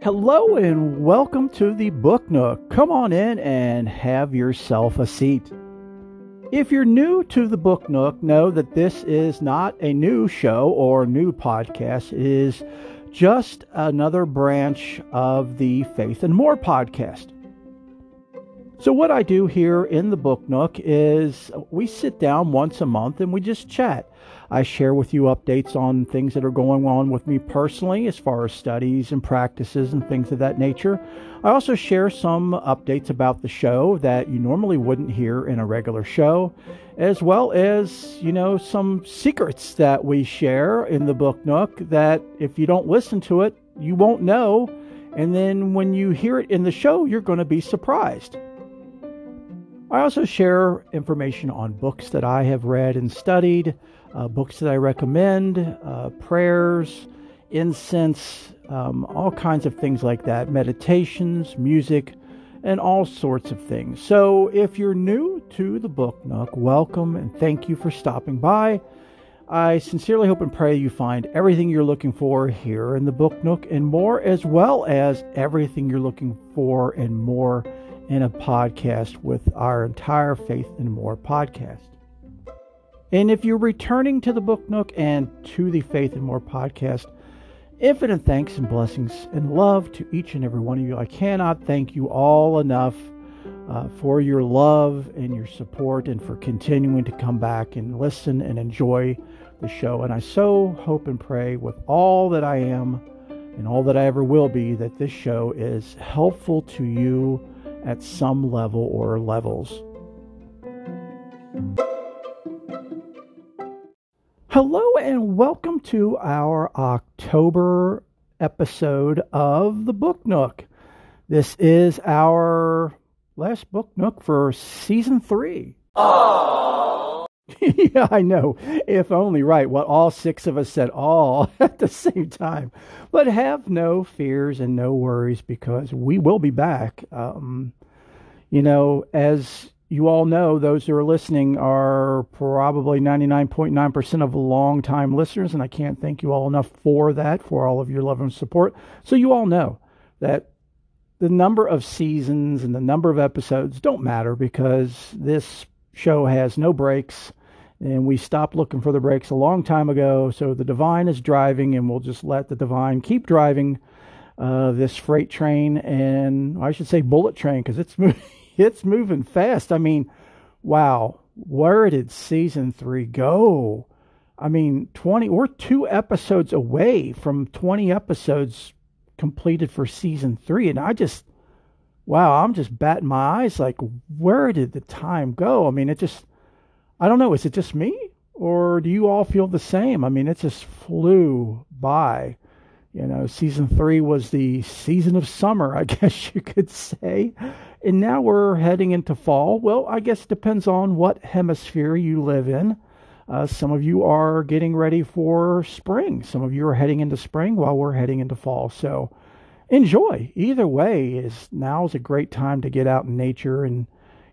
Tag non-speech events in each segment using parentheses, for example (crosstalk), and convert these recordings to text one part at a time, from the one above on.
Hello and welcome to the Book Nook. Come on in and have yourself a seat. If you're new to the Book Nook, know that this is not a new show or new podcast. It is just another branch of the Faith and More podcast. So, what I do here in the Book Nook is we sit down once a month and we just chat. I share with you updates on things that are going on with me personally, as far as studies and practices and things of that nature. I also share some updates about the show that you normally wouldn't hear in a regular show, as well as, you know, some secrets that we share in the Book Nook that if you don't listen to it, you won't know. And then when you hear it in the show, you're going to be surprised. I also share information on books that I have read and studied, uh, books that I recommend, uh, prayers, incense, um, all kinds of things like that, meditations, music, and all sorts of things. So if you're new to the Book Nook, welcome and thank you for stopping by. I sincerely hope and pray you find everything you're looking for here in the Book Nook and more, as well as everything you're looking for and more in a podcast with our entire Faith and More podcast. And if you're returning to the Book Nook and to the Faith and More podcast, infinite thanks and blessings and love to each and every one of you. I cannot thank you all enough uh, for your love and your support and for continuing to come back and listen and enjoy the show. And I so hope and pray with all that I am and all that I ever will be that this show is helpful to you at some level or levels. Welcome to our October episode of the Book Nook. This is our last Book Nook for season three. Aww. (laughs) yeah, I know. If only right. What all six of us said all (laughs) at the same time. But have no fears and no worries because we will be back. Um, you know, as you all know, those who are listening are probably 99.9% of long-time listeners, and I can't thank you all enough for that, for all of your love and support. So you all know that the number of seasons and the number of episodes don't matter because this show has no breaks and we stopped looking for the breaks a long time ago. So the divine is driving, and we'll just let the divine keep driving uh, this freight train, and I should say bullet train because it's (laughs) moving, it's moving fast. I mean, wow, where did season three go? I mean, twenty. We're two episodes away from twenty episodes completed for season three, and I just. Wow, I'm just batting my eyes like, where did the time go? I mean, it just, I don't know. Is it just me? Or do you all feel the same? I mean, it just flew by. You know, season three was the season of summer, (laughs) I guess you could say. And now we're heading into fall. Well, I guess depends on what hemisphere you live in. Uh, some of you are getting ready for spring. Some of you are heading into spring while we're heading into fall. So enjoy. Either way, is now is a great time to get out in nature and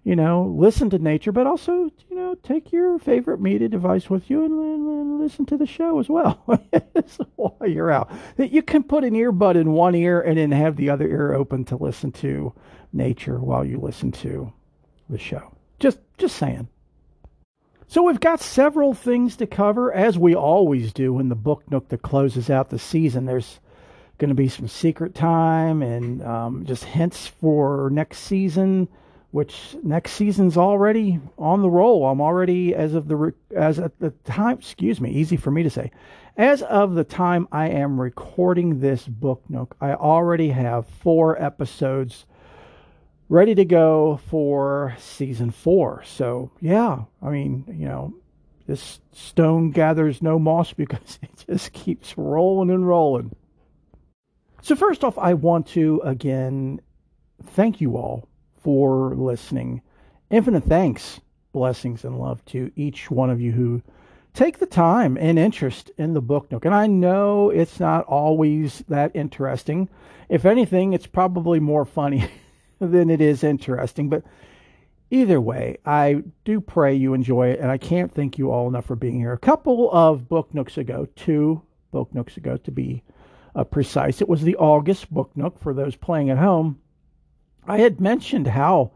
you know, listen to nature, but also, you know, take your favorite media device with you and, and listen to the show as well (laughs) while you're out. You can put an earbud in one ear and then have the other ear open to listen to nature while you listen to the show. Just, just saying. So we've got several things to cover, as we always do in the book nook that closes out the season. There's going to be some secret time and um, just hints for next season which next season's already on the roll. I'm already as of the as at the time, excuse me, easy for me to say. As of the time I am recording this book nook, I already have four episodes ready to go for season 4. So, yeah, I mean, you know, this stone gathers no moss (laughs) because it just keeps rolling and rolling. So, first off, I want to again thank you all for listening. Infinite thanks, blessings, and love to each one of you who take the time and interest in the book nook. And I know it's not always that interesting. If anything, it's probably more funny (laughs) than it is interesting. But either way, I do pray you enjoy it, and I can't thank you all enough for being here. A couple of book nooks ago, two book nooks ago to be uh, precise, it was the August book nook for those playing at home. I had mentioned how,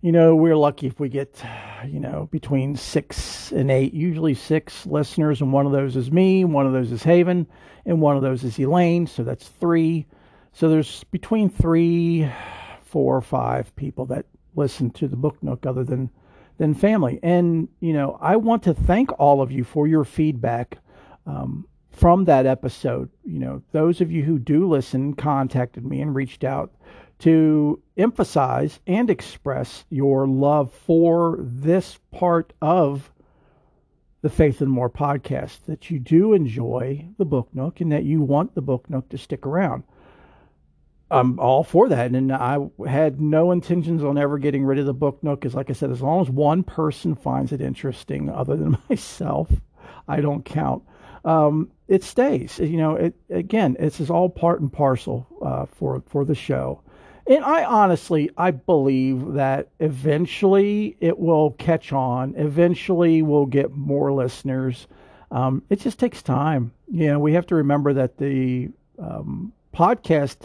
you know, we're lucky if we get, you know, between six and eight, usually six listeners, and one of those is me, one of those is Haven, and one of those is Elaine, so that's three. So there's between three, four, or five people that listen to the Book Nook other than than family. And you know, I want to thank all of you for your feedback um, from that episode. You know, those of you who do listen contacted me and reached out to emphasize and express your love for this part of the Faith and More podcast, that you do enjoy the Book Nook and that you want the Book Nook to stick around. I'm all for that. And I had no intentions on ever getting rid of the book nook because, like I said, as long as one person finds it interesting other than (laughs) myself, I don't count. Um, it stays. You know, it again, it's is all part and parcel uh, for for the show. And I honestly, I believe that eventually it will catch on. Eventually, we'll get more listeners. Um, it just takes time. You know, we have to remember that the um, podcast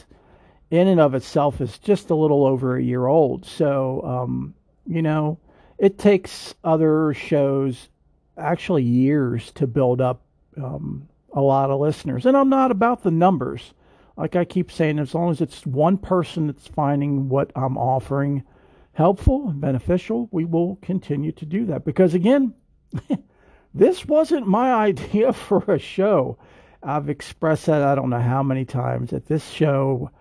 in and of itself is just a little over a year old. So, um, you know, it takes other shows actually years to build up um, a lot of listeners. And I'm not about the numbers. Like I keep saying, as long as it's one person that's finding what I'm offering helpful and beneficial, we will continue to do that. Because again, (laughs) this wasn't my (laughs) idea for a show. I've expressed that I don't know how many times that this show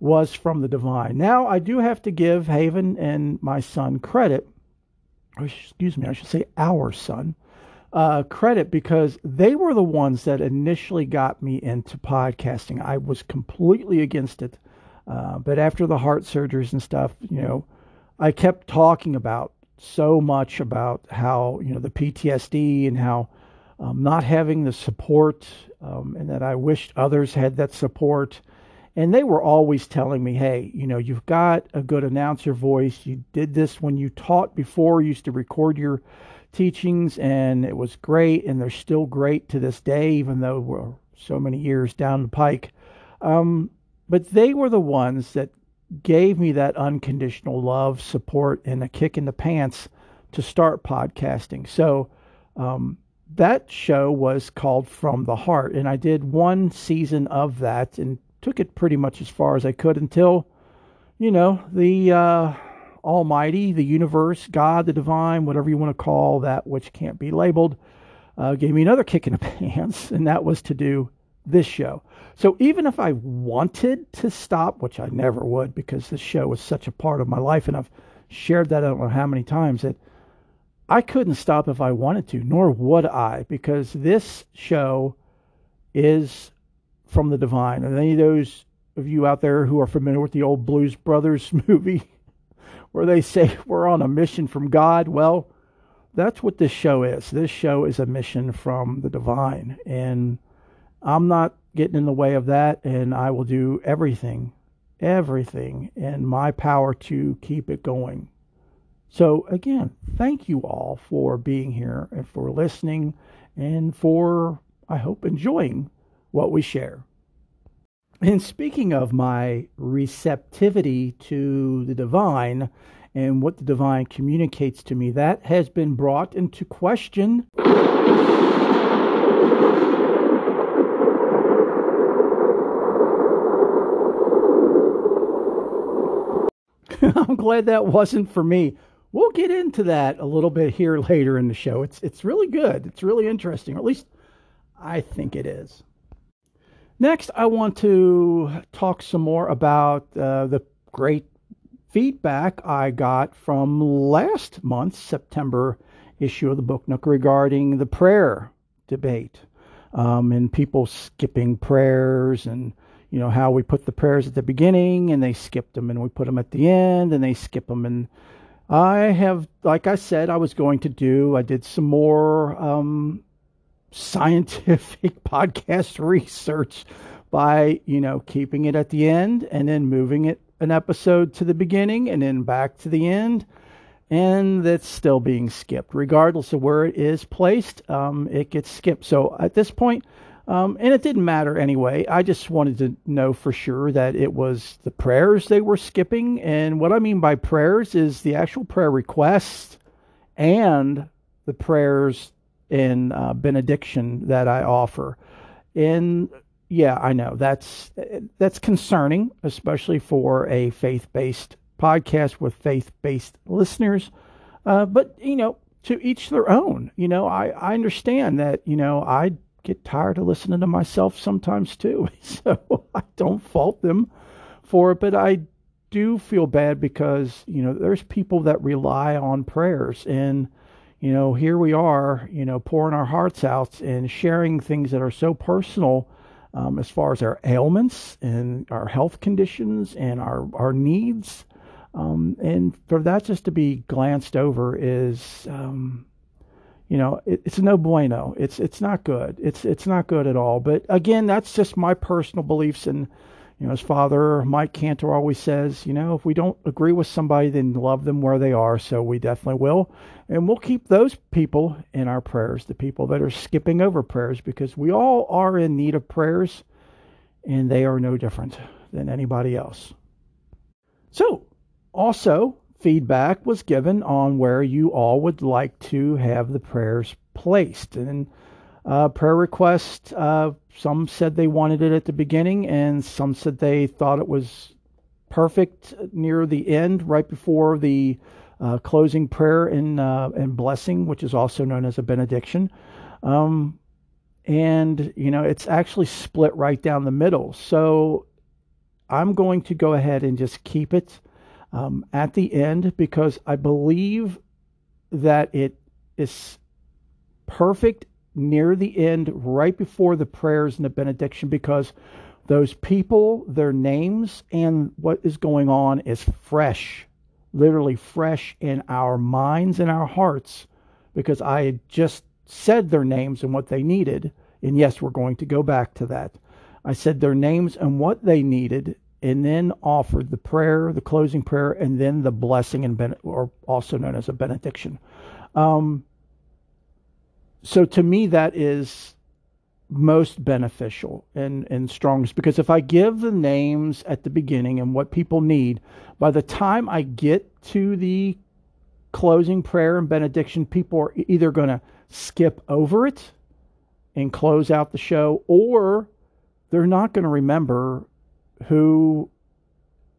was from the divine. Now, I do have to give Haven and my son credit, excuse me, I should say our son, uh, credit because they were the ones that initially got me into podcasting. I was completely against it. Uh, but after the heart surgeries and stuff, you know, I kept talking about so much about how, you know, the PTSD and how um, not having the support um, and that I wished others had that support and they were always telling me, hey, you know, you've got a good announcer voice. You did this when you taught before, you used to record your teachings, and it was great, and they're still great to this day, even though we're so many years down the pike. Um, but they were the ones that gave me that unconditional love, support, and a kick in the pants to start podcasting. So, um, that show was called From the Heart, and I did one season of that and took it pretty much as far as I could until, you know, the uh, Almighty, the universe, God, the divine, whatever you want to call that which can't be labeled, uh, gave me another kick in the (laughs) pants, and that was to do this show. So even if I wanted to stop, which I never would because this show was such a part of my life, and I've shared that I don't know how many times that I couldn't stop if I wanted to, nor would I, because this show is from the divine. And any of those of you out there who are familiar with the old Blues Brothers (laughs) movie where they say (laughs) we're on a mission from God, well, that's what this show is. This show is a mission from the divine. And I'm not getting in the way of that. And I will do everything, everything in my power to keep it going. So, again, thank you all for being here and for listening and for, I hope, enjoying what we share. And speaking of my receptivity to the divine and what the divine communicates to me, that has been brought into question. (laughs) I'm glad that wasn't for me. We'll get into that a little bit here later in the show. It's it's really good. It's really interesting. Or at least I think it is. Next, I want to talk some more about uh, the great feedback I got from last month's September issue of the Book Nook regarding the prayer debate. Um, and people skipping prayers and you know how we put the prayers at the beginning and they skipped them and we put them at the end and they skip them. And I have like I said I was going to do I did some more um, scientific (laughs) podcast research by, you know, keeping it at the end and then moving it an episode to the beginning and then back to the end. and that's still being skipped. Regardless of where it is placed, um, it gets skipped. So at this point, um, and it didn't matter anyway. I just wanted to know for sure that it was the prayers they were skipping. And what I mean by prayers is the actual prayer requests and the prayers in uh, benediction that I offer. And yeah, I know that's that's concerning, especially for a faith-based podcast with faith-based listeners. Uh, but you know, to each their own. You know, I I understand that. You know, I get tired of listening to myself sometimes too. (laughs) So I don't fault them for it, but I do feel bad because, you know, there's people that rely on prayers and you know, here we are, you know, pouring our hearts out and sharing things that are so personal um, as far as our ailments and our health conditions and our, our needs. Um, and for that just to be glanced over is, um, you know, it, it's no bueno. It's it's not good. It's it's not good at all. But again, that's just my personal beliefs. And you know, as Father Mike Cantor always says, you know, if we don't agree with somebody, then love them where they are. So we definitely will, and we'll keep those people in our prayers. The people that are skipping over prayers, because we all are in need of prayers, and they are no different than anybody else. So, also feedback was given on where you all would like to have the prayers placed. And uh, prayer request, uh, some said they wanted it at the beginning, and some said they thought it was perfect near the end, right before the uh, closing prayer and, uh, and blessing, which is also known as a benediction. Um, and, you know, it's actually split right down the middle. So I'm going to go ahead and just keep it um, at the end because I believe that it is perfect near the end, right before the prayers and the benediction, because those people, their names, and what is going on is fresh, literally fresh in our minds and our hearts, because I had just said their names and what they needed. And yes, we're going to go back to that. I said their names and what they needed, and then offered the prayer, the closing prayer, and then the blessing and ben- or also known as a benediction. Um, so to me, that is most beneficial and, and strongest because if I give the names at the beginning and what people need, by the time I get to the closing prayer and benediction, people are either going to skip over it and close out the show, or they're not going to remember who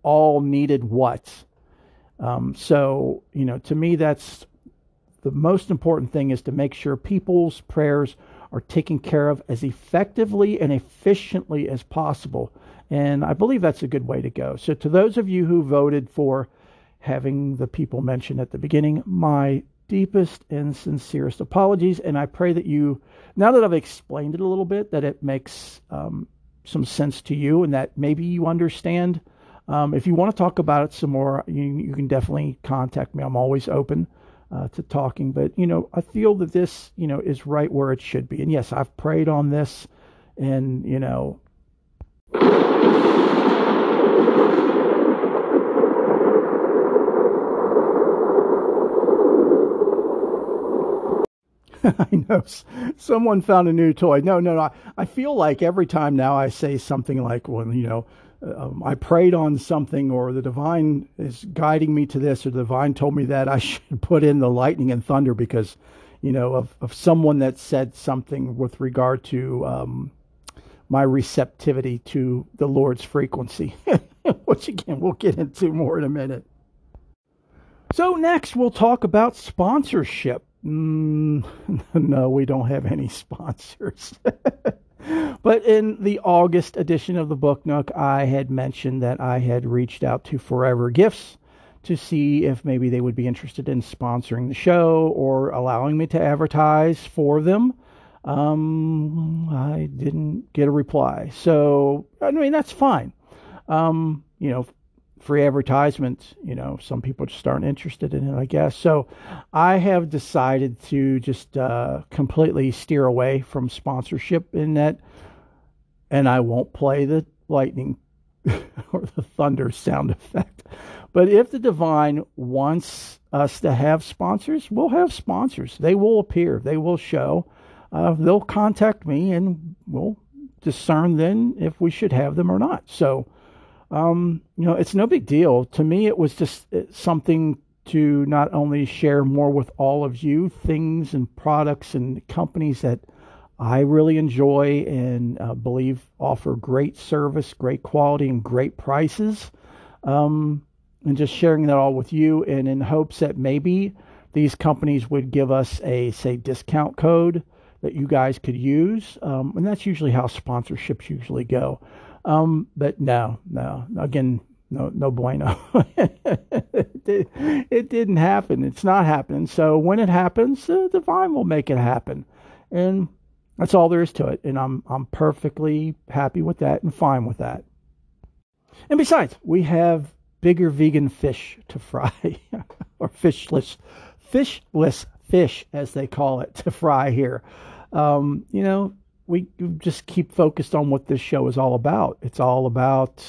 all needed what. Um, so, you know, to me, that's the most important thing is to make sure people's prayers are taken care of as effectively and efficiently as possible. And I believe that's a good way to go. So, to those of you who voted for having the people mentioned at the beginning, my deepest and sincerest apologies. And I pray that you, now that I've explained it a little bit, that it makes um, some sense to you and that maybe you understand. Um, if you want to talk about it some more, you, you can definitely contact me. I'm always open uh, to talking. But, you know, I feel that this, you know, is right where it should be. And yes, I've prayed on this and, you know, (laughs) I know someone found a new toy. No, no, no. I, I feel like every time now I say something like, well, you know, um, I prayed on something, or the divine is guiding me to this, or the divine told me that I (laughs) should put in the lightning and thunder because, you know, of, of someone that said something with regard to um, my receptivity to the Lord's frequency, (laughs) which again we'll get into more in a minute. So, next we'll talk about sponsorship. Mm, (laughs) no, we don't have any sponsors. But in the August edition of the Book Nook, I had mentioned that I had reached out to Forever Gifts to see if maybe they would be interested in sponsoring the show or allowing me to advertise for them. Um, I didn't get a reply. So, I mean, that's fine. Um, you know, free advertisement, you know, some people just aren't interested in it, I guess. So I have decided to just uh, completely steer away from sponsorship in that, and I won't play the lightning (laughs) or the thunder sound effect. But if the divine wants us to have sponsors, we'll have sponsors. They will appear, they will show. Uh, they'll contact me, and we'll discern then if we should have them or not. So, um, you know, it's no big deal. To me, it was just uh, something to not only share more with all of you things and products and companies that I really enjoy and uh, believe offer great service, great quality, and great prices. Um, and just sharing that all with you, and in hopes that maybe these companies would give us a, say, discount code that you guys could use. Um, and that's usually how sponsorships usually go. Um, but no, no, again, no, no bueno. (laughs) it, didn't happen. It's not happening. So when it happens, the divine will make it happen. And that's all there is to it, and I'm I'm perfectly happy with that and fine with that. And besides, we have bigger vegan fish to fry, (laughs) or fishless, fishless fish as they call it to fry here. Um, you know, we just keep focused on what this show is all about. It's all about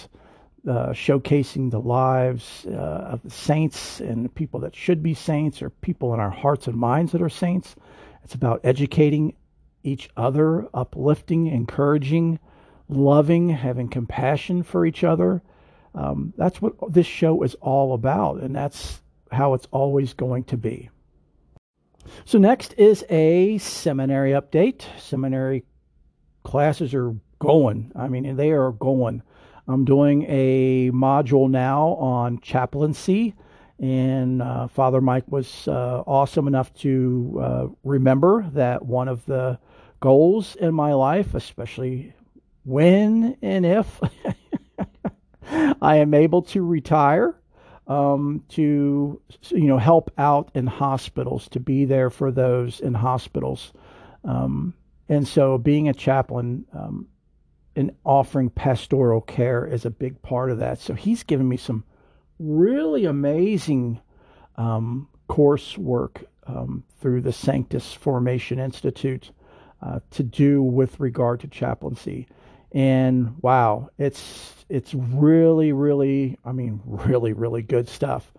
uh, showcasing the lives uh, of the saints and people that should be saints, or people in our hearts and minds that are saints. It's about educating each other, uplifting, encouraging, loving, having compassion for each other. Um, that's what this show is all about, and that's how it's always going to be. So, next is a seminary update. Seminary classes are going. I mean, they are going. I'm doing a module now on chaplaincy, and uh, Father Mike was uh, awesome enough to uh, remember that one of the goals in my life, especially when and if (laughs) I am able to retire, um, to you know help out in hospitals, to be there for those in hospitals, um, and so being a chaplain um, and offering pastoral care is a big part of that. So he's given me some really amazing um, coursework um, through the Sanctus Formation Institute uh, to do with regard to chaplaincy. And wow, it's it's really, really, I mean, (laughs) really, really good stuff.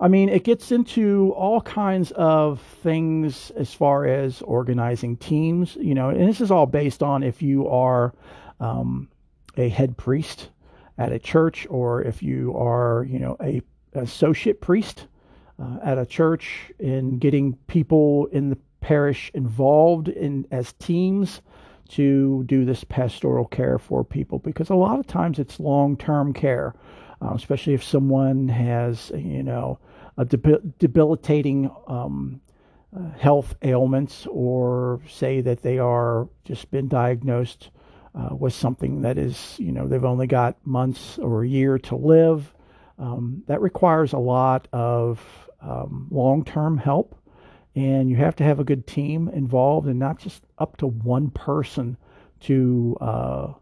I mean, it gets into all kinds of things as far as organizing teams, you know, and this is all based on if you are um, a head priest at a church or if you are, you know, a associate priest uh, at a church in getting people in the parish involved in as teams to do this pastoral care for people. Because a lot of times it's long-term care, uh, especially if someone has you know a debilitating um, uh, health ailments or say that they are just been diagnosed uh, with something that is you know they've only got months or a year to live. Um, that requires a lot of um, long-term help and you have to have a good team involved and not just up to one person to uh,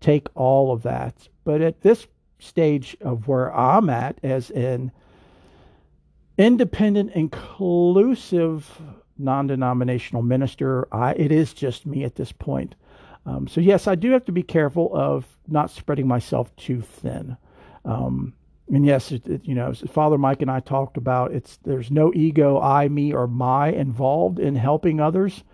take all of that. But at this stage of where I'm at, as an independent, inclusive, non denominational minister, I, it is just me at this point. Um, so, yes, I do have to be careful of not spreading myself too thin. Um, and yes, it, it, you know, Father Mike and I talked about it's there's no ego, I, me, or my involved in helping others.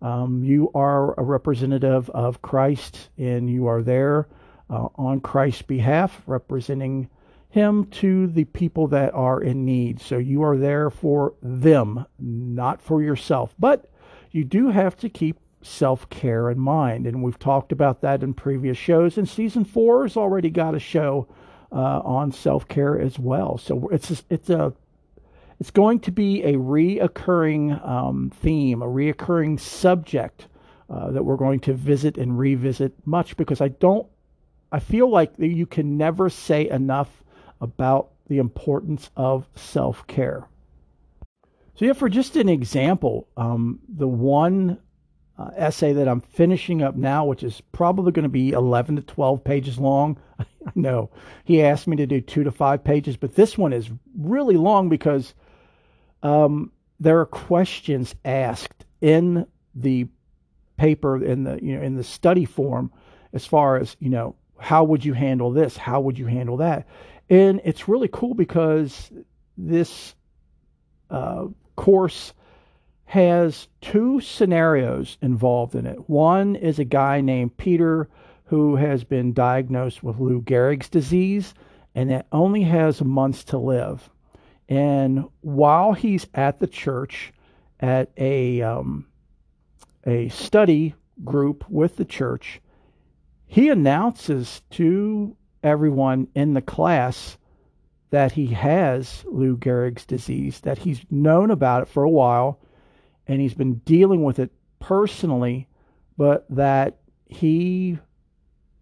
Um, you are a representative of Christ, and you are there uh, on Christ's behalf, representing Him to the people that are in need. So you are there for them, not for yourself. But you do have to keep self care in mind, and we've talked about that in previous shows. And season four has already got a show uh, on self care as well. So it's it's a it's going to be a reoccurring um, theme, a reoccurring subject uh, that we're going to visit and revisit much because I don't I feel like you can never say enough about the importance of self care. So, yeah, for just an example, um, the one uh, essay that I'm finishing up now, which is probably going to be 11 to 12 pages long. (laughs) I know he asked me to do two to five pages, but this one is really long because um, there are questions asked in the paper in the you know in the study form as far as you know how would you handle this how would you handle that And it's really cool because this uh, course has two scenarios involved in it. One is a guy named Peter who has been diagnosed with Lou Gehrig's disease and that only has months to live. And while he's at the church at a um, a study group with the church, he announces to everyone in the class that he has Lou Gehrig's disease, that he's known about it for a while, and he's been dealing with it personally, but that he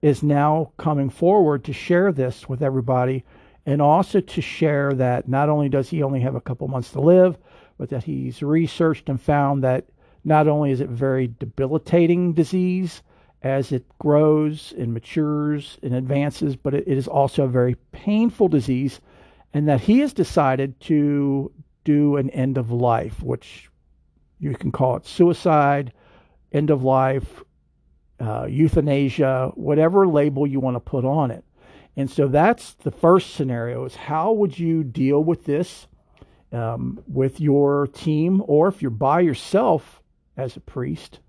is now coming forward to share this with everybody and also to share that not only does he only have a couple months to live, but that he's researched and found that not only is it very debilitating disease as it grows and matures and advances, but it is also a very painful disease, and that he has decided to do an end of life, which you can call it suicide, end of life, uh, euthanasia, whatever label you want to put on it. And so that's the first scenario is how would you deal with this um, with your team or if you're by yourself as a priest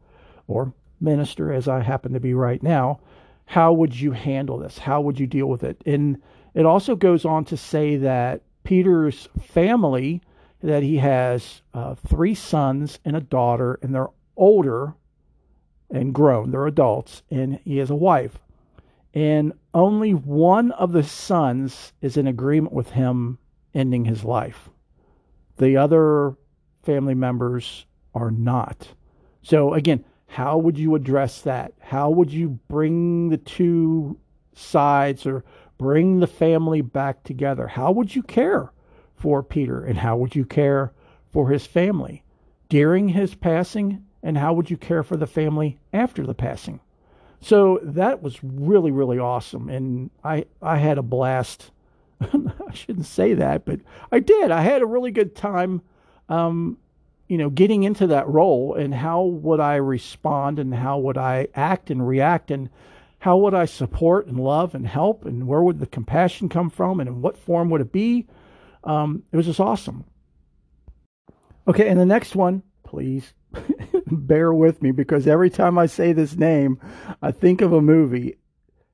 or minister as I happen to be right now, how would you handle this? How would you deal with it? And it also goes on to say that Peter's family that he has uh, three sons and a daughter and they're older and grown. They're adults, and he has a wife. And only one of the sons is in agreement with him ending his life. The other family members are not. So, again, how would you address that? How would you bring the two sides or bring the family back together? How would you care for Peter and how would you care for his family during his passing and how would you care for the family after the passing? So that was really, really awesome. And I, I had a blast. (laughs) I shouldn't say that, but I did. I had a really good time, um, you know, getting into that role and how would I respond and how would I act and react and how would I support and love and help and where would the compassion come from and in what form would it be? Um, it was just awesome. Okay, and the next one, please (laughs) bear with me because every time I say this name, I think of a movie.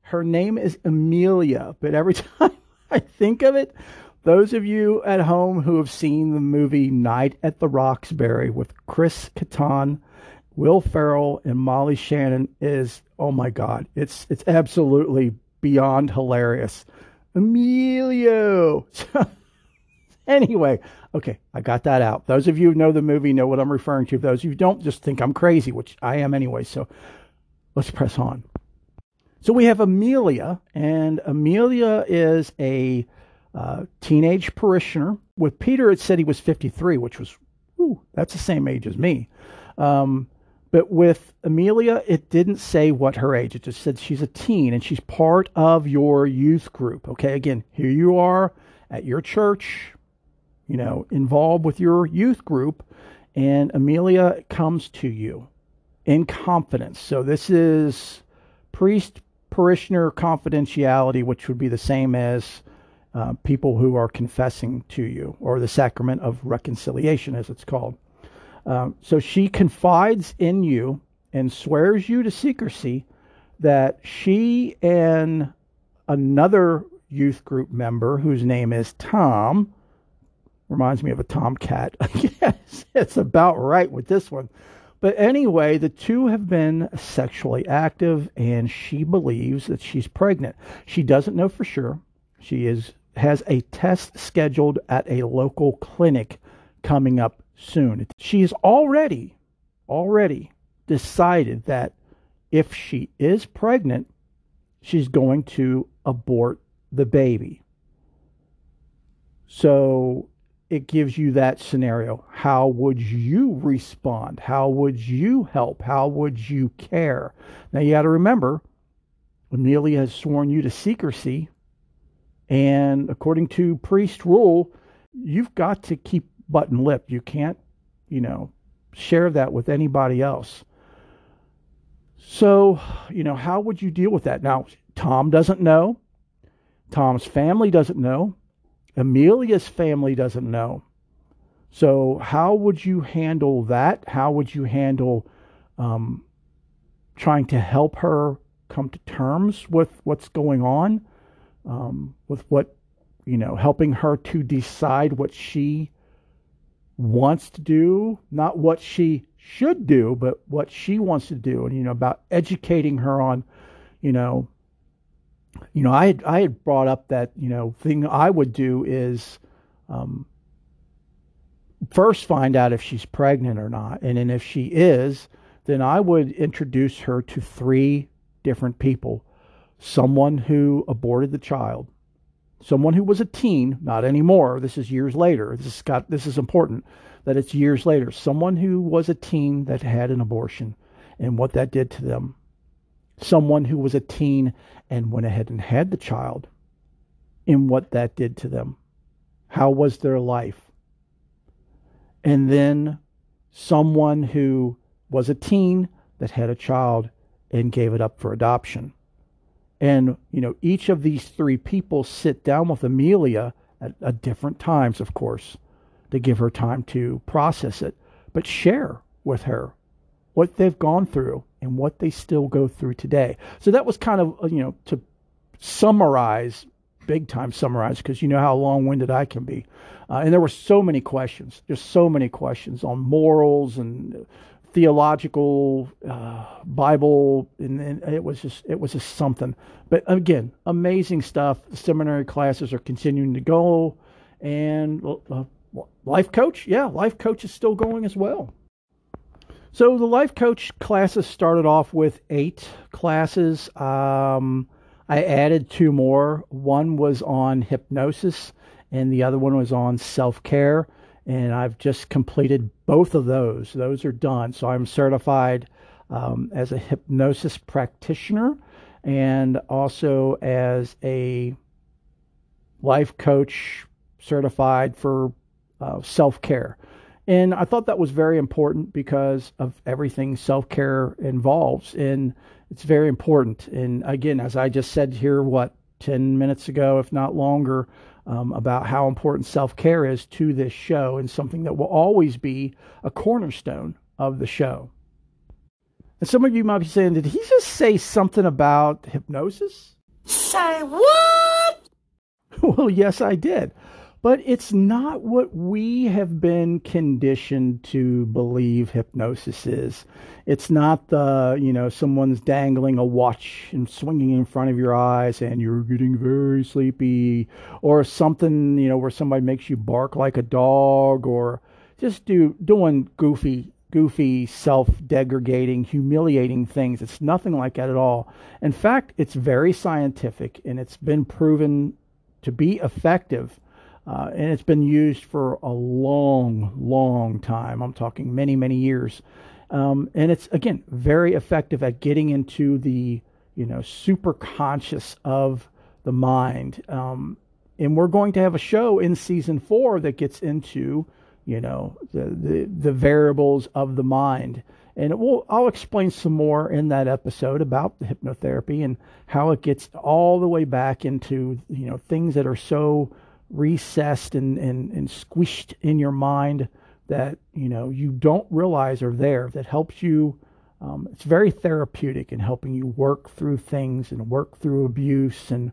Her name is Amelia, but every (laughs) time I think of it, those of you at home who have seen the movie Night at the Roxbury with Chris Kattan, Will Ferrell, and Molly Shannon is oh my god, it's it's absolutely beyond hilarious. Emilio. (laughs) anyway, Okay, I got that out. Those of you who know the movie know what I'm referring to. Those of you who don't just think I'm crazy, which I am anyway. So let's press on. So we have Amelia, and Amelia is a uh, teenage parishioner. With Peter, it said he was 53, which was, ooh, that's the same age as me. Um, but with Amelia, it didn't say what her age. It just said she's a teen and she's part of your youth group. Okay, again, here you are at your church you know, involved with your youth group, and Amelia comes to you in confidence. So this is priest parishioner confidentiality, which would be the same as uh, people who are confessing to you, or the sacrament of reconciliation, as it's called. Um, so she confides in you and swears you to secrecy that she and another youth group member, whose name is Tom, Reminds me of a tomcat. (laughs) yes, it's about right with this one. But anyway, the two have been sexually active, and she believes that she's pregnant. She doesn't know for sure. She is has a test scheduled at a local clinic coming up soon. She's already already decided that if she is pregnant, she's going to abort the baby. So it gives you that scenario. How would you respond? How would you help? How would you care? Now you got to remember, Amelia has sworn you to secrecy, and according to priest rule, you've got to keep button lip. You can't, you know, share that with anybody else. So, you know, how would you deal with that? Now, Tom doesn't know. Tom's family doesn't know. Amelia's family doesn't know. So, how would you handle that? How would you handle um, trying to help her come to terms with what's going on, um, with what, you know, helping her to decide what she wants to do, not what she should do, but what she wants to do, and you know about educating her on, you know, you know I had, I had brought up that you know thing I would do is, um, first find out if she's pregnant or not, and then if she is, then I would introduce her to three different people, someone who aborted the child, someone who was a teen, not anymore. This is years later. This is got this is important that it's years later. Someone who was a teen that had an abortion and what that did to them. Someone who was a teen and went ahead and had the child and what that did to them. How was their life? And then someone who was a teen that had a child and gave it up for adoption. And, you know, each of these three people sit down with Amelia at, at different times, of course, to give her time to process it, but share with her what they've gone through and what they still go through today. So that was kind of, uh, you know, to summarize, big time summarize, because you know how long winded I can be. Uh, and there were so many questions, just so many questions on morals and theological uh, Bible, and, and, it was just it was just something. But again, amazing stuff. The seminary classes are continuing to go, and uh, life coach, yeah, life coach is still going as well. So the life coach classes started off with eight classes. Um, I added two more. One was on hypnosis, and the other one was on self care and I've just completed both of those. Those are done. So I'm certified um, as a hypnosis practitioner and also as a life coach certified for uh, self care. And I thought that was very important because of everything self care involves. And it's very important. And again, as I just said here, what, 10 minutes ago, if not longer, um, about how important self care is to this show and something that will always be a cornerstone of the show. And some of you might be saying, did he just say something about hypnosis? Say what? (laughs) well, yes, I did but it's not what we have been conditioned to believe hypnosis is. It's not the, you know, someone's dangling a watch and swinging in front of your eyes and you're getting very sleepy, or something, you know, where somebody makes you bark like a dog, or just do doing goofy, goofy, self-degrading, humiliating things. It's nothing like that at all. In fact, it's very scientific and it's been proven to be effective uh, and it's been used for a long, long time. I'm talking many, many years. Um, and it's, again, very effective at getting into the, you know, super conscious of the mind. Um, and we're going to have a show in season four that gets into, you know, the, the, the variables of the mind. And will, I'll explain some more in that episode about the hypnotherapy and how it gets all the way back into, you know, things that are so recessed and, and, and squished in your mind that you know you don't realize are there that helps you um, it's very therapeutic in helping you work through things and work through abuse and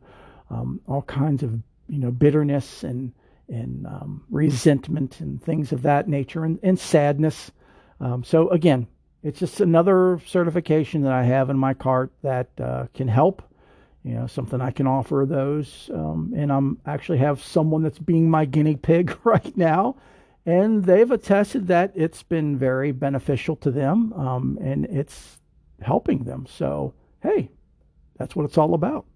um, all kinds of you know bitterness and and um, resentment and things of that nature and, and sadness. Um, so again it's just another certification that i have in my cart that uh, can help you know something I can offer those. Um, and I'm actually have someone that's being my guinea (laughs) pig (laughs) right now, and they've attested that it's been very beneficial to them, um, and it's helping them. So hey, that's what it's all about.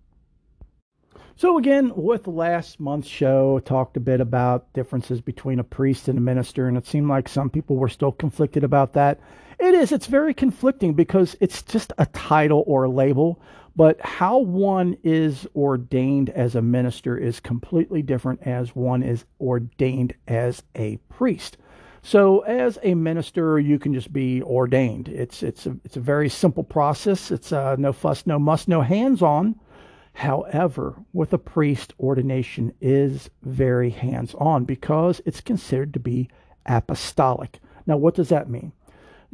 So again, with last month's show, talked a bit about differences between a priest and a minister, and it seemed like some people were still conflicted about that. It is. It's very conflicting because it's just a title or a label. But how one is ordained as a minister is completely different as one is ordained as a priest. So as a minister, you can just be ordained. It's it's a it's a very simple process. It's uh, no fuss, no muss, no hands on. However, with a priest, ordination is very hands on because it's considered to be apostolic. Now, what does that mean?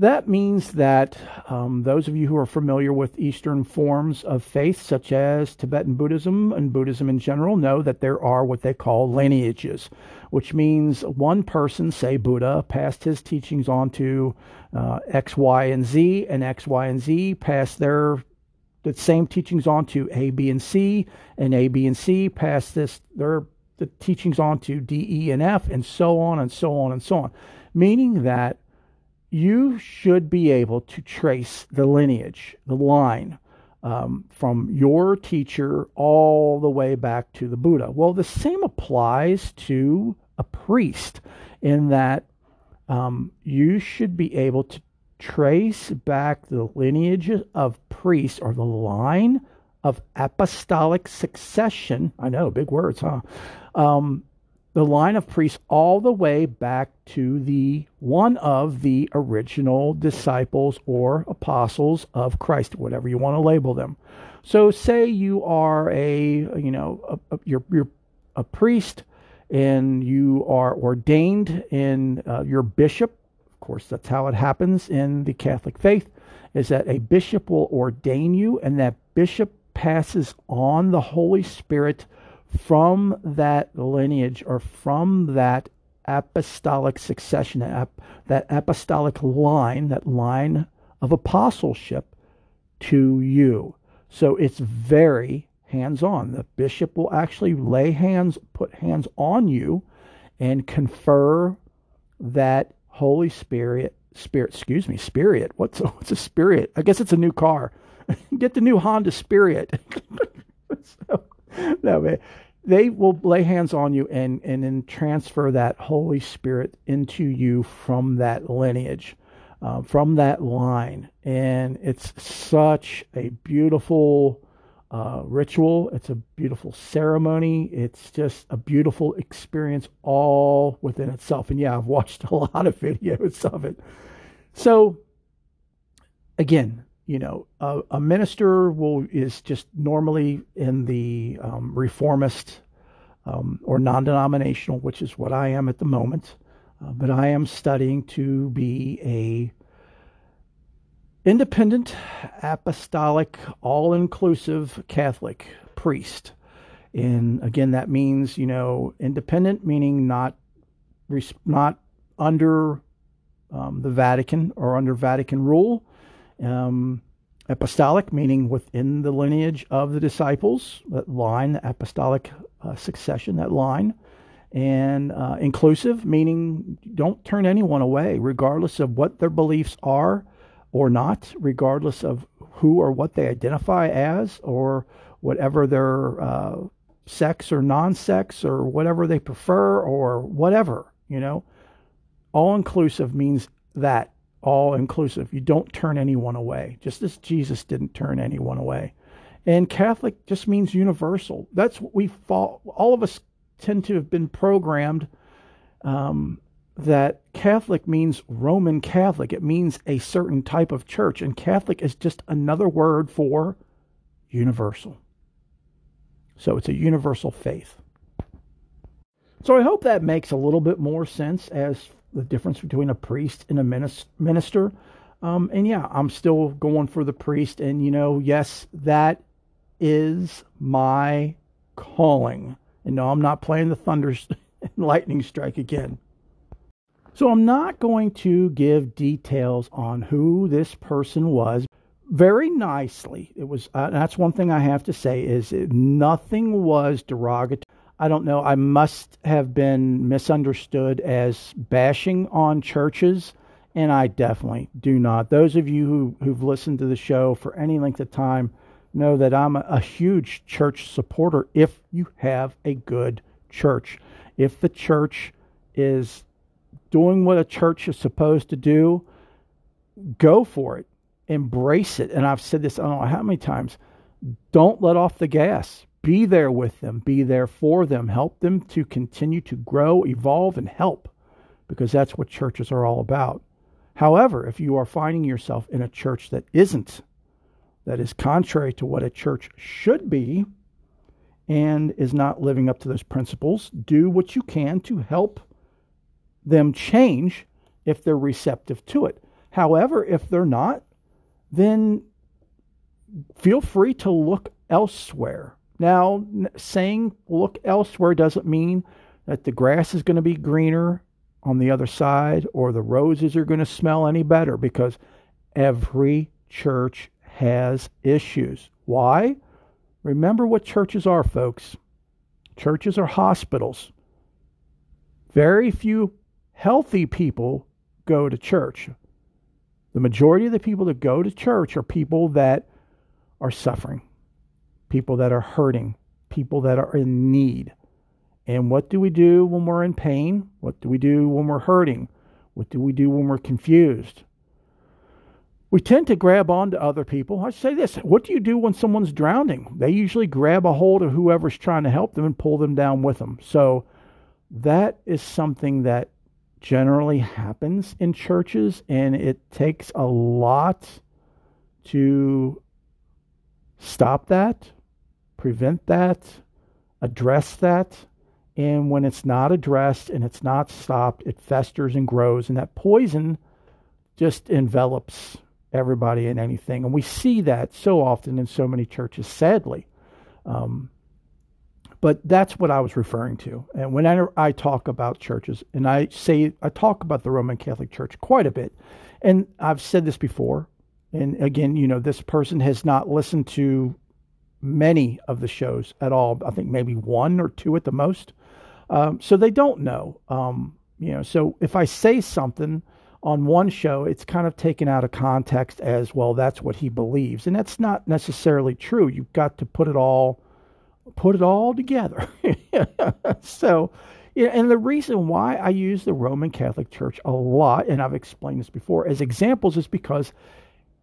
That means that um, those of you who are familiar with Eastern forms of faith, such as Tibetan Buddhism and Buddhism in general, know that there are what they call lineages, which means one person, say Buddha, passed his teachings on to uh, X, Y, and Z, and X, Y, and Z passed their the same teachings on to A, B, and C, and A, B, and C passed this their the teachings on to D, E, and F, and so on and so on and so on, meaning that you should be able to trace the lineage, the line um, from your teacher all the way back to the Buddha. Well, the same applies to a priest in that um, you should be able to trace back the lineage of priests or the line of apostolic succession. I know, big words, huh? Um, the line of priests all the way back to the one of the original disciples or apostles of Christ, whatever you want to label them. So, say you are a you know a, a, you're you're a priest and you are ordained in uh, your bishop. Of course, that's how it happens in the Catholic faith. Is that a bishop will ordain you, and that bishop passes on the Holy Spirit from that lineage or from that apostolic succession, that apostolic line, that line of apostleship to you. So it's very hands on. The bishop will actually lay hands, put hands on you, and confer that Holy Spirit, Spirit, excuse me, Spirit. What's a, what's a Spirit? I guess it's a new car. (laughs) Get the new Honda Spirit. (laughs) so, (laughs) no. They will lay hands on you and, and then transfer that Holy Spirit into you from that lineage, uh, from that line. And it's such a beautiful uh, ritual. It's a beautiful ceremony. It's just a beautiful experience all within itself. And yeah, I've (laughs) watched a lot of videos of it. So, again, you know, a, a minister will is just normally in the um, reformist um, or non-denominational, which is what I am at the moment. Uh, but I am studying to be a independent, apostolic, all-inclusive Catholic priest. And again, that means you know independent, meaning not not under um, the Vatican or under Vatican rule um, apostolic, meaning within the lineage of the disciples, that line, the apostolic uh, succession, that line. And uh, inclusive, meaning don't turn anyone away, regardless of what their beliefs are or not, regardless of who or what they identify as, or whatever their uh, sex or non sex, or whatever they prefer, or whatever, you know. All inclusive means that all inclusive. You don't turn anyone away, just as Jesus didn't turn anyone away. And Catholic just means universal. That's what we fall. All of us tend to have been programmed um, that Catholic means Roman Catholic. It means a certain type of church, and Catholic is just another word for universal. So it's a universal faith. So I hope that makes a little bit more sense as the difference between a priest and a minister. Um, and yeah, I'm still going for the priest. And, you know, yes, that is my calling. And no, I'm not playing the thunder (laughs) and lightning strike again. So I'm not going to give details on who this person was. Very nicely, it was. Uh, that's one thing I have to say is nothing was derogatory I don't know. I must have been misunderstood as bashing on churches, and I definitely do not. Those of you who, who've listened to the show for any length of time know that I'm a, a huge church supporter if you have a good church. If the church is doing what a church is supposed to do, go for it. Embrace it. And I've said this I don't know how many times. Don't let off the gas be there with them, be there for them, help them to continue to grow, evolve, and help, because that's what churches are all about. However, if you are finding yourself in a church that isn't, that is contrary to what a church should be, and is not living up to those principles, do what you can to help them change if they're receptive to it. However, if they're not, then feel free to look elsewhere. Now, saying look elsewhere doesn't mean that the grass is going to be greener on the other side or the roses are going to smell any better because every church has issues. Why? Remember what churches are, folks. Churches are hospitals. Very few healthy people go to church. The majority of the people that go to church are people that are suffering, people that are hurting, people that are in need. And what do we do when we're in pain? What do we do when we're hurting? What do we do when we're confused? We tend to grab on to other people. I say this what do you do when someone's drowning? They usually grab a hold of whoever's trying to help them and pull them down with them. So that is something that generally happens in churches, and it takes a lot to stop that, prevent that, address that. And when it's not addressed and it's not stopped, it festers and grows, and that poison just envelops everybody and anything. And we see that so often in so many churches, sadly. Um, but that's what I was referring to. And whenever I talk about churches, and I say, I talk about the Roman Catholic Church quite a bit. And I've said this before. And again, you know, this person has not listened to many of the shows at all. I think maybe one or two at the most. Um, so they don't know. Um, you know, so if I say something on one show, it's kind of taken out of context as well. That's what he believes, and that's not necessarily true. You've got to put it all, put it all together. (laughs) so, and the reason why I use the Roman Catholic Church a lot, and I've explained this before, as examples, is because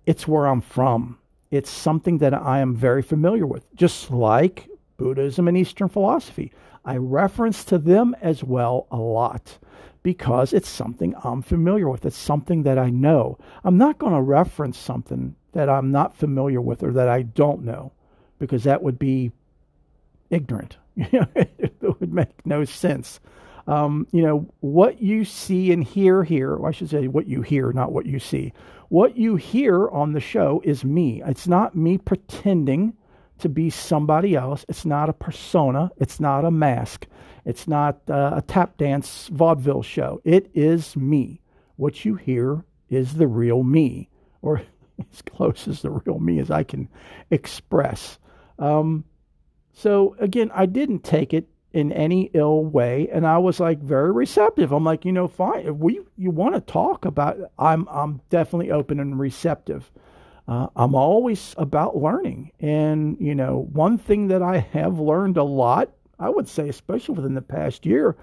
it's where I'm from. It's something that I am very familiar with, just like Buddhism and Eastern philosophy. I reference to them as well a lot because it's something I'm familiar with. It's something that I know. I'm not going to reference something that I'm not familiar with or that I don't know because that would be ignorant. (laughs) it would make no sense. Um, you know, what you see and hear here, I should say what you hear, not what you see. What you hear on the show is me. It's not me pretending to be somebody else. It's not a persona. It's not a mask. It's not uh, a tap dance vaudeville show. It is me. What you hear is the real me, or (laughs) as close as the real me as I can express. Um, so again, I didn't take it in any ill way, and I was like very receptive. I'm like, you know, fine. If we you want to talk about, I'm I'm definitely open and receptive uh, I'm always about learning. And, you know, one thing that I have learned a lot, I would say, especially within the past year,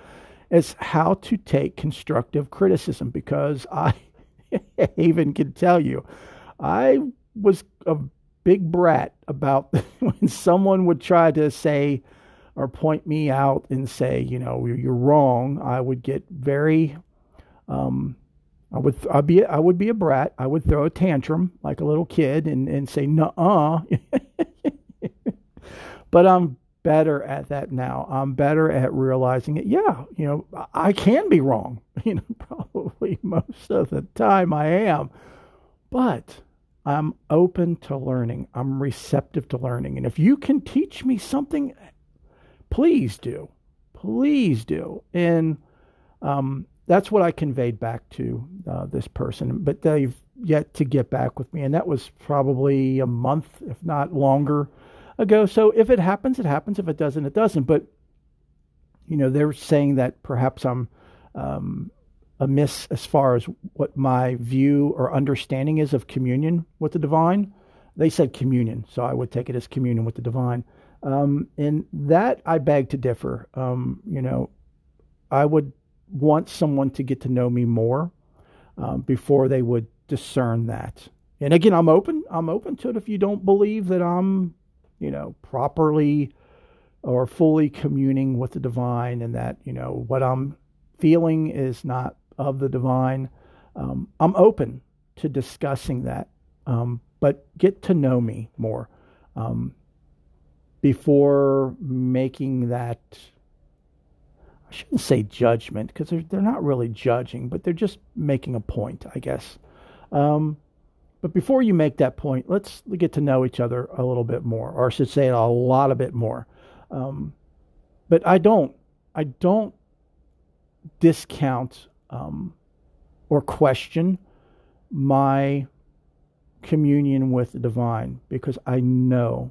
is how to take constructive criticism because I (laughs) even can tell you, I was a big brat about (laughs) when someone would try to say or point me out and say, you know, you're wrong. I would get very um, I would I'd be I would be a brat. I would throw a tantrum like a little kid and and say no uh. (laughs) but I'm better at that now. I'm better at realizing it. Yeah, you know, I can be wrong. (laughs) You know, probably (laughs) most of the time I am. But I'm open to learning. I'm receptive to learning. And if you can teach me something, please do. Please do. And um, that's what I conveyed back to uh, this person. But they've yet to get back with me, and that was probably a month, if not longer, ago. So if it happens, it happens. If it doesn't, it doesn't. But you know, they're saying that perhaps I'm um, amiss as far as what my view or understanding is of communion with the divine. They said communion, so I would take it as communion with the divine. Um, and that I beg to differ. Um, you know, I would want someone to get to know me more um, before they would discern that. And again, I'm open. I'm open to it if you don't believe that I'm, you know, properly or fully communing with the divine, and that you know what I'm feeling is not of the divine. Um, I'm open to discussing that, um, but get to know me more. Um, before making that I shouldn't say judgment because they're, they're not really judging, but they're just making a point, I guess. Um, but before you make that point, let's get to know each other a little bit more, or I should say a lot a bit more. Um, but I don't, I don't discount um, or question my communion with the divine because I know,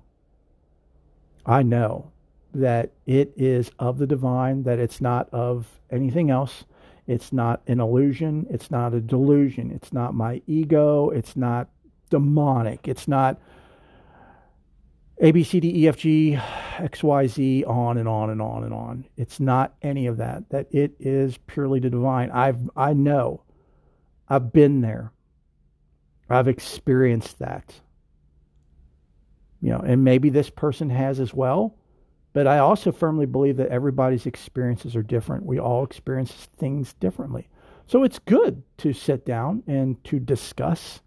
I know that it is of the divine, that it's not of anything else. It's not an illusion. It's not a delusion. It's not my ego. It's not demonic. It's not A, B, C, D, E, F, G, X, Y, Z, on and on and on and on. It's not any of that. That it is purely the divine. I've I know. I've been there. I've experienced that. You know, and maybe this person has as well. But I also firmly believe that everybody's experiences are different. We all experience things differently. So it's good to sit down and to discuss,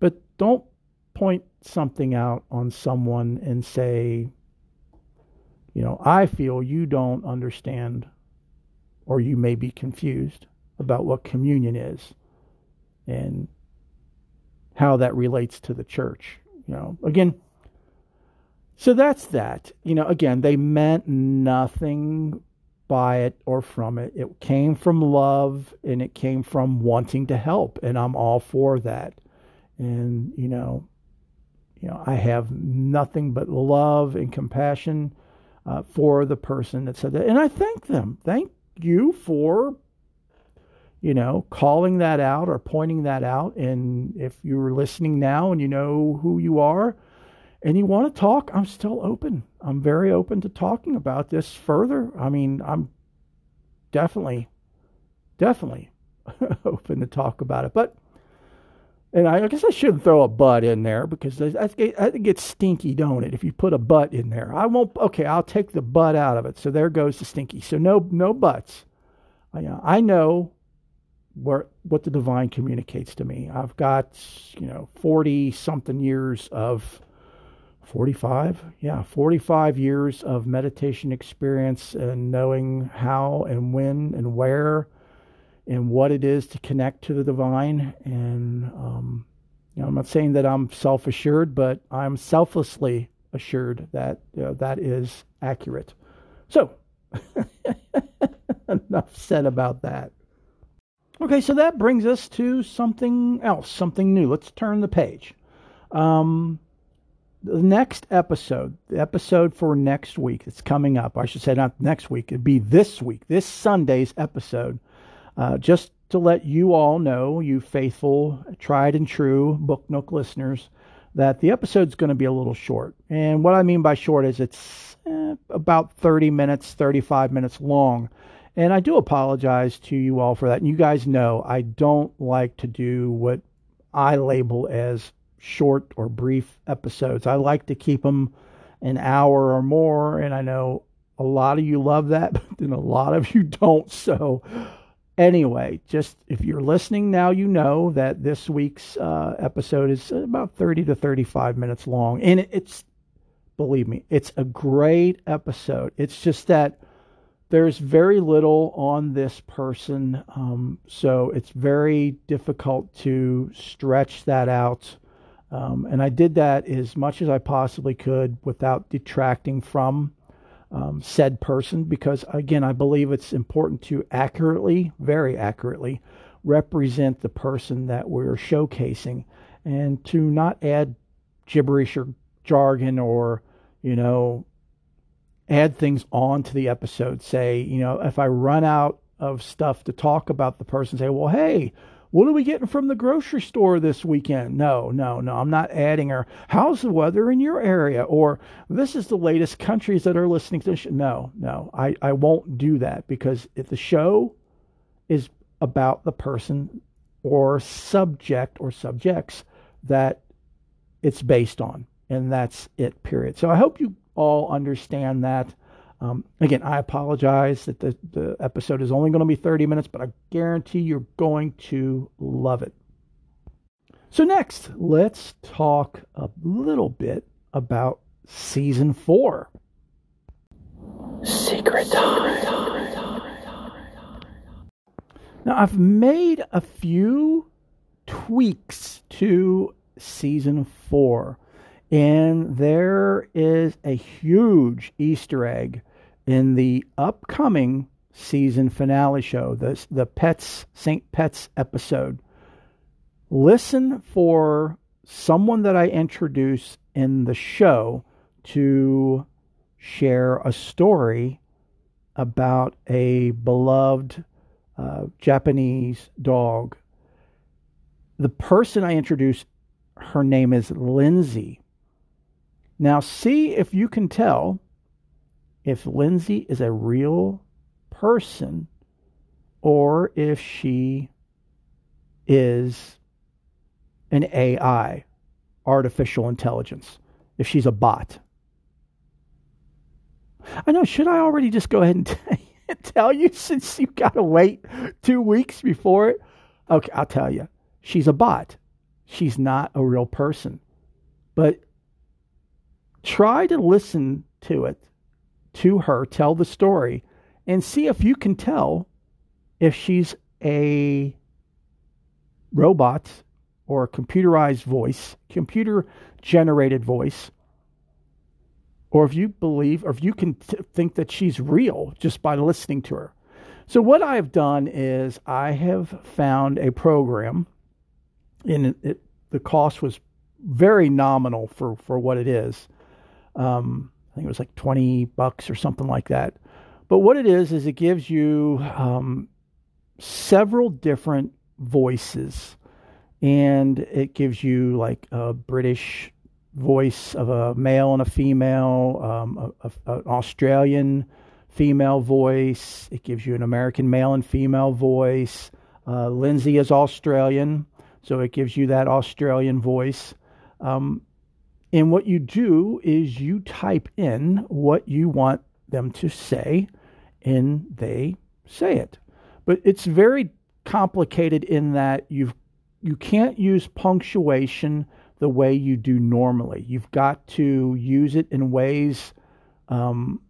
but don't point something out on someone and say, you know, I feel you don't understand or you may be confused about what communion is and how that relates to the church. You know, again, so that's that. You know, again, they meant nothing by it or from it. It came from love and it came from wanting to help, and I'm all for that. And you know, you know, I have nothing but love and compassion uh, for the person that said that, and I thank them. Thank you for you know, calling that out or pointing that out. And if you're listening now and you know who you are, and you want to talk, I'm still open. I'm very open to talking about this further. I mean, I'm definitely, definitely (laughs) open to talk about it. But, and I guess I shouldn't throw a butt in there because I it gets stinky, don't it? If you put a butt in there, I won't. Okay, I'll take the butt out of it. So there goes the stinky. So no, no butts. I, uh, I know where what the divine communicates to me. I've got you know forty something years of 45 yeah 45 years of meditation experience and knowing how and when and where and what it is to connect to the divine. And um, you know i'm not saying that i'm self-assured but i'm selflessly assured that you know, that is accurate. So (laughs) enough said about that. Okay so that brings us to something else something new. Let's turn the page. Um, the next episode, the episode for next week, it's coming up. I should say not next week. It'd be this week, this Sunday's episode. Uh, just to let you all know, you faithful, tried and true Book Nook listeners, that the episode's going to be a little short. And what I mean by short is it's eh, about 30 minutes, 35 minutes long. And I do apologize to you all for that. And you guys know I don't like to do what I label as short or brief episodes. I like to keep them an hour or more, and I know a lot of you love that, (laughs) but then a lot of you don't. So, anyway, just if you're listening now, you know that this week's uh, episode is about 30 to 35 minutes long, and it's believe me, it's a great episode. It's just that there's very little on this person, um, so it's very difficult to stretch that out um, and I did that as much as I possibly could without detracting from um, said person because, again, I believe it's important to accurately, very accurately, represent the person that we're showcasing and to not add gibberish or jargon or, you know, add things on to the episode. Say, you know, if I run out of stuff to talk about the person, say, well, hey, what are we getting from the grocery store this weekend? No, no, no. I'm not adding or how's the weather in your area? Or this is the latest countries that are listening to this. No, no. I, I won't do that because if the show is about the person or subject or subjects that it's based on. And that's it, period. So I hope you all understand that. Um, again, I apologize that the, the episode is only going to be 30 minutes, but I guarantee you're going to love it. So, next, let's talk a little bit about season four. Secret time. Now, I've made a few tweaks to season four, and there is a huge Easter egg in the upcoming season finale show, the, the Pets, St. Pets episode. Listen for someone that I introduce in the show to share a story about a beloved uh, Japanese dog. The person I introduce, her name is Lindsay. Now, see if you can tell if Lindsay is a real person or if she is an AI, artificial intelligence, if she's a bot. I know, should I already just go ahead and (laughs) tell you since you've got to wait two weeks before it? Okay, I'll tell you. She's a bot. She's not a real person. But try to listen to it, to her, tell the story, and see if you can tell if she's a robot or a computerized voice, computer generated voice, or if you believe, or if you can t- think that she's real just by listening to her. So, what I've done is I have found a program, and it, it, the cost was very nominal for, for what it is. Um, I think it was like 20 bucks or something like that. But what it is, is it gives you um, several different voices and it gives you like a British voice of a male and a female, um, a, a, an Australian female voice. It gives you an American male and female voice. Uh, Lindsay is Australian, so it gives you that Australian voice. Um, and what you do is you type in what you want them to say, and they say it. But it's very complicated in that you've you can't use punctuation the way you do normally. You've got to use it in ways um,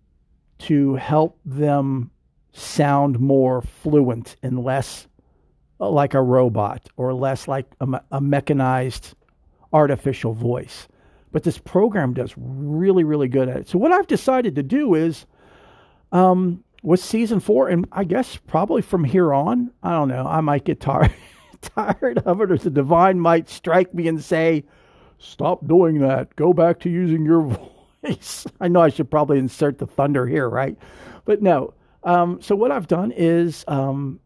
to help them sound more fluent and less uh, like a robot or less like a, a mechanized artificial voice. But this program does really, really good at it. So what I've decided to do is, um, with season four, and I guess probably from here on, I don't know, I might get tired (laughs) tired of it, or the divine might strike me and say, Stop doing that. Go back to using your (laughs) voice. I know I should probably insert the thunder here, right? But no. Um, so, what I've done is um,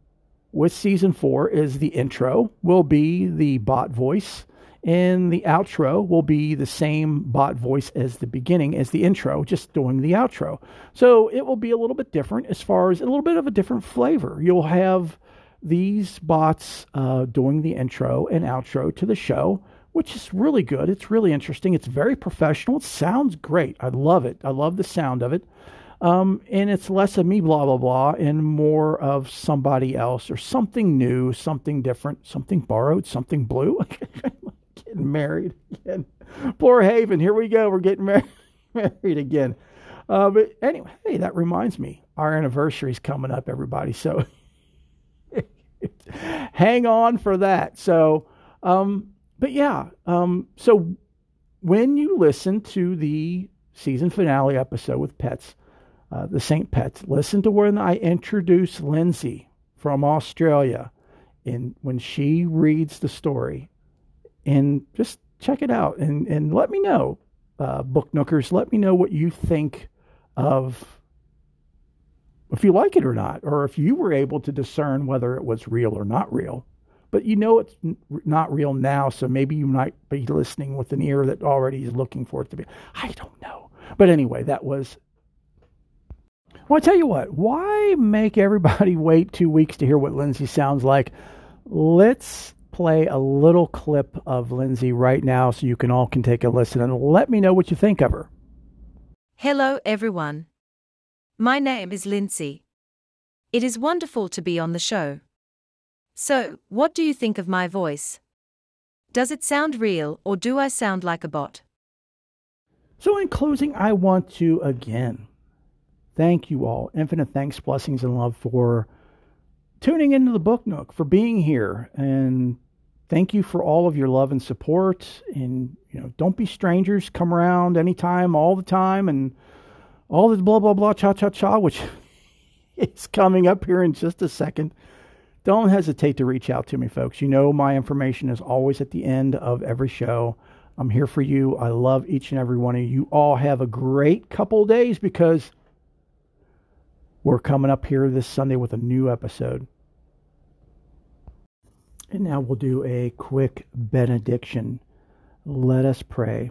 with season four is the intro will be the bot voice and the outro will be the same bot voice as the beginning as the intro just doing the outro so it will be a little bit different as far as a little bit of a different flavor you'll have these bots uh, doing the intro and outro to the show, which is really good. It's really interesting. It's very professional. It sounds great. I love it. I love the sound of it. Um, and it's less of me, blah, blah, blah, and more of somebody else or something new, something different, something borrowed, something blue. (laughs) getting married again. Poor Haven. Here we go. We're getting mar- (laughs) married again. Uh, but anyway, hey, that reminds me. Our anniversary is coming up, everybody. So (laughs) hang on for that. So, um, but yeah, um, so when you listen to the season finale episode with Pets, uh, the Saint Pets, listen to when I introduce Lindsay from Australia, and when she reads the story, and just check it out and and let me know, uh, book nookers, let me know what you think of if you like it or not, or if you were able to discern whether it was real or not real. But you know it's not real now, so maybe you might be listening with an ear that already is looking for it to be. I don't know. But anyway, that was. Well, I tell you what, why make everybody (laughs) wait two weeks to hear what Lindsay sounds like? Let's play a little clip of Lindsay right now so you can all can take a listen and let me know what you think of her. Hello, everyone. My name is Lindsay. It is wonderful to be on the show. So, what do you think of my voice? Does it sound real or do I sound like a bot? So, in closing, I want to again thank you all. Infinite thanks, blessings, and love for tuning into the Book Nook, for being here, and thank you for all of your love and support. And you know, don't be strangers. Come around anytime, all the time, and all this blah blah blah cha cha cha, which (laughs) is coming up here in just a second. Don't hesitate to reach out to me, folks. You know my information is always at the end of every show. I'm here for you. I love each and every one of you. You all have a great couple days because we're coming up here this Sunday with a new episode. And now we'll do a quick benediction. Let us pray.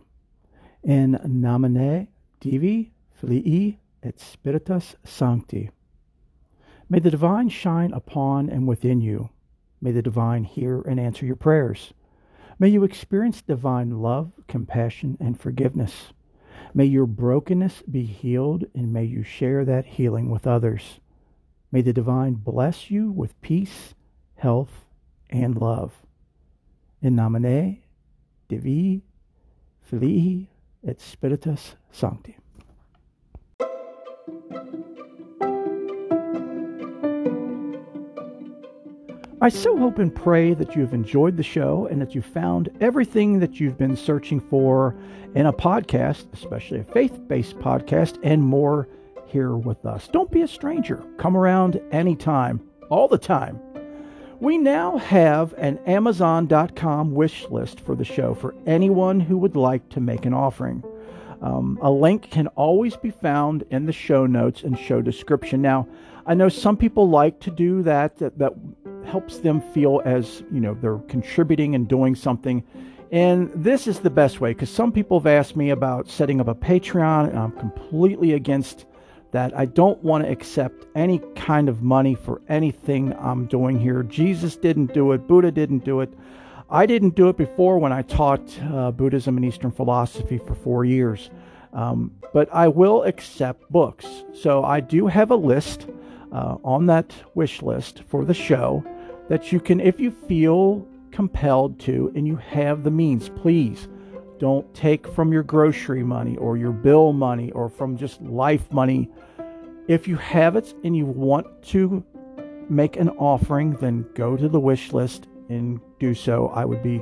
In nomine Divi Filii et Spiritus Sancti. May the divine shine upon and within you. May the divine hear and answer your prayers. May you experience divine love, compassion, and forgiveness. May your brokenness be healed, and may you share that healing with others. May the divine bless you with peace, health, and love. In nomine Divi Filii et Spiritus Sancti. I so hope and pray that you have enjoyed the show and that you found everything that you've been searching for in a podcast, especially a faith based podcast, and more here with us. Don't be a stranger. Come around anytime, all the time. We now have an Amazon.com wish list for the show for anyone who would like to make an offering. Um, a link can always be found in the show notes and show description. Now, I know some people like to do that, that, that helps them feel as you know they're contributing and doing something and this is the best way because some people have asked me about setting up a patreon and i'm completely against that i don't want to accept any kind of money for anything i'm doing here. Jesus didn't do it. Buddha didn't do it. I didn't do it before when i taught uh, buddhism and eastern philosophy for four years. Um, but i will accept books. So i do have a list uh, on that wish list for the show that you can, if you feel compelled to and you have the means, please don't take from your grocery money or your bill money or from just life money. If you have it and you want to make an offering, then go to the wish list and do so. I would be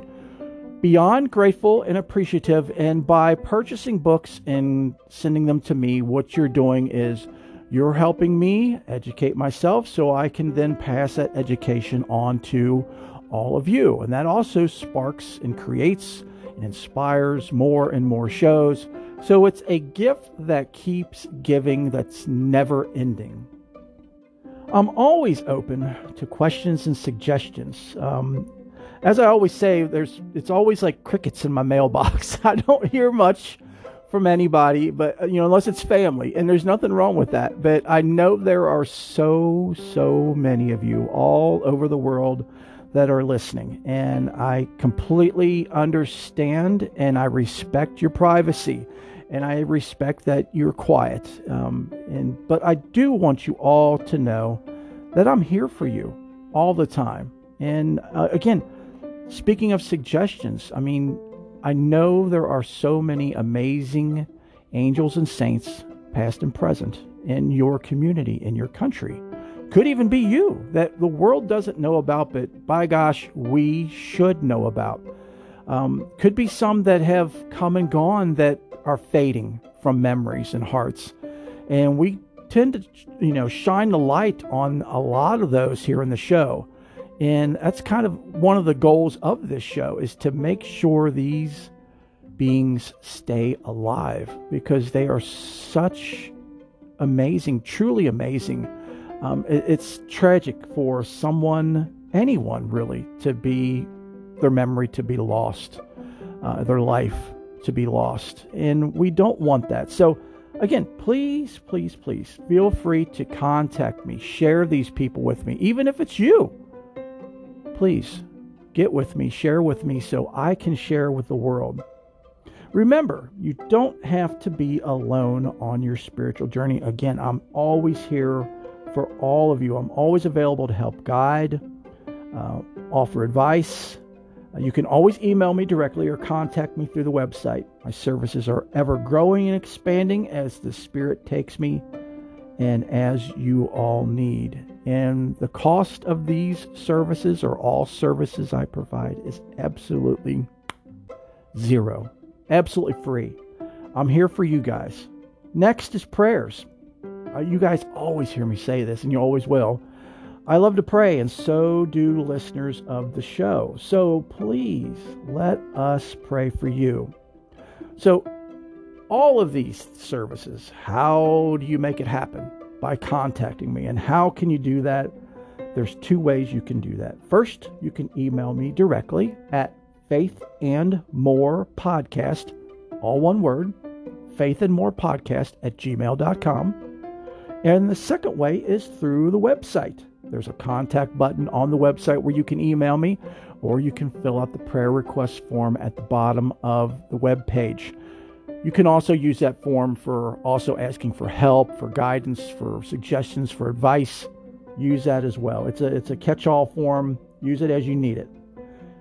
beyond grateful and appreciative. And by purchasing books and sending them to me, what you're doing is you're helping me educate myself so I can then pass that education on to all of you. And that also sparks and creates and inspires more and more shows. So it's a gift that keeps giving, that's never ending. I'm always open to questions and suggestions. Um, as I always say, there's it's always like crickets in my mailbox. (laughs) I don't hear much from anybody, but uh, you know, unless it's family, and there's nothing wrong with that. But I know there are so, so many of you all over the world that are listening, and I completely understand and I respect your privacy, and I respect that you're quiet. Um, and but I do want you all to know that I'm here for you all the time. And uh, again, speaking of suggestions, I mean, I know there are so many amazing angels and saints, past and present, in your community, in your country. Could even be you that the world doesn't know about, but by gosh, we should know about. Um, could be some that have come and gone that are fading from memories and hearts. And we tend to, you know, shine the light on a lot of those here in the show. And that's kind of one of the goals of this show is to make sure these beings stay alive because they are such amazing, truly amazing. Um, it, it's tragic for someone, anyone really, to be their memory to be lost, uh, their life to be lost. And we don't want that. So, again, please, please, please feel free to contact me, share these people with me, even if it's you Please get with me, share with me so I can share with the world. Remember, you don't have to be alone on your spiritual journey. Again, I'm always here for all of you. I'm always available to help guide, uh, offer advice. Uh, you can always email me directly or contact me through the website. My services are ever growing and expanding as the Spirit takes me and as you all need. And the cost of these services or all services I provide is absolutely zero, absolutely free. I'm here for you guys. Next is prayers. Uh, you guys always hear me say this, and you always will. I love to pray, and so do listeners of the show. So please let us pray for you. So, all of these services, how do you make it happen? By contacting me. And how can you do that? There's two ways you can do that. First, you can email me directly at faith and more podcast, all one word, faith and more podcast at gmail.com. And the second way is through the website. There's a contact button on the website where you can email me, or you can fill out the prayer request form at the bottom of the web page. You can also use that form for also asking for help, for guidance, for suggestions, for advice. Use that as well. It's a it's a catch-all form. Use it as you need it.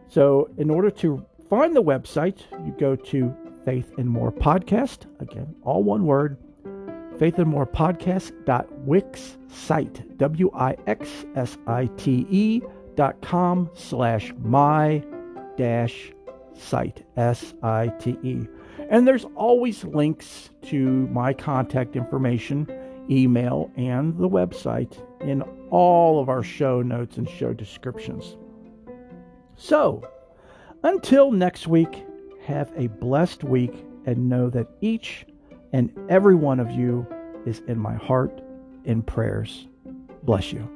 So, in order to find the website, you go to Faith and More Podcast. Again, all one word. Faith and More Podcast dot site com slash my dash site s i t e. And there's always links to my contact information, email, and the website in all of our show notes and show descriptions. So, until next week, have a blessed week and know that each and every one of you is in my heart in prayers. Bless you.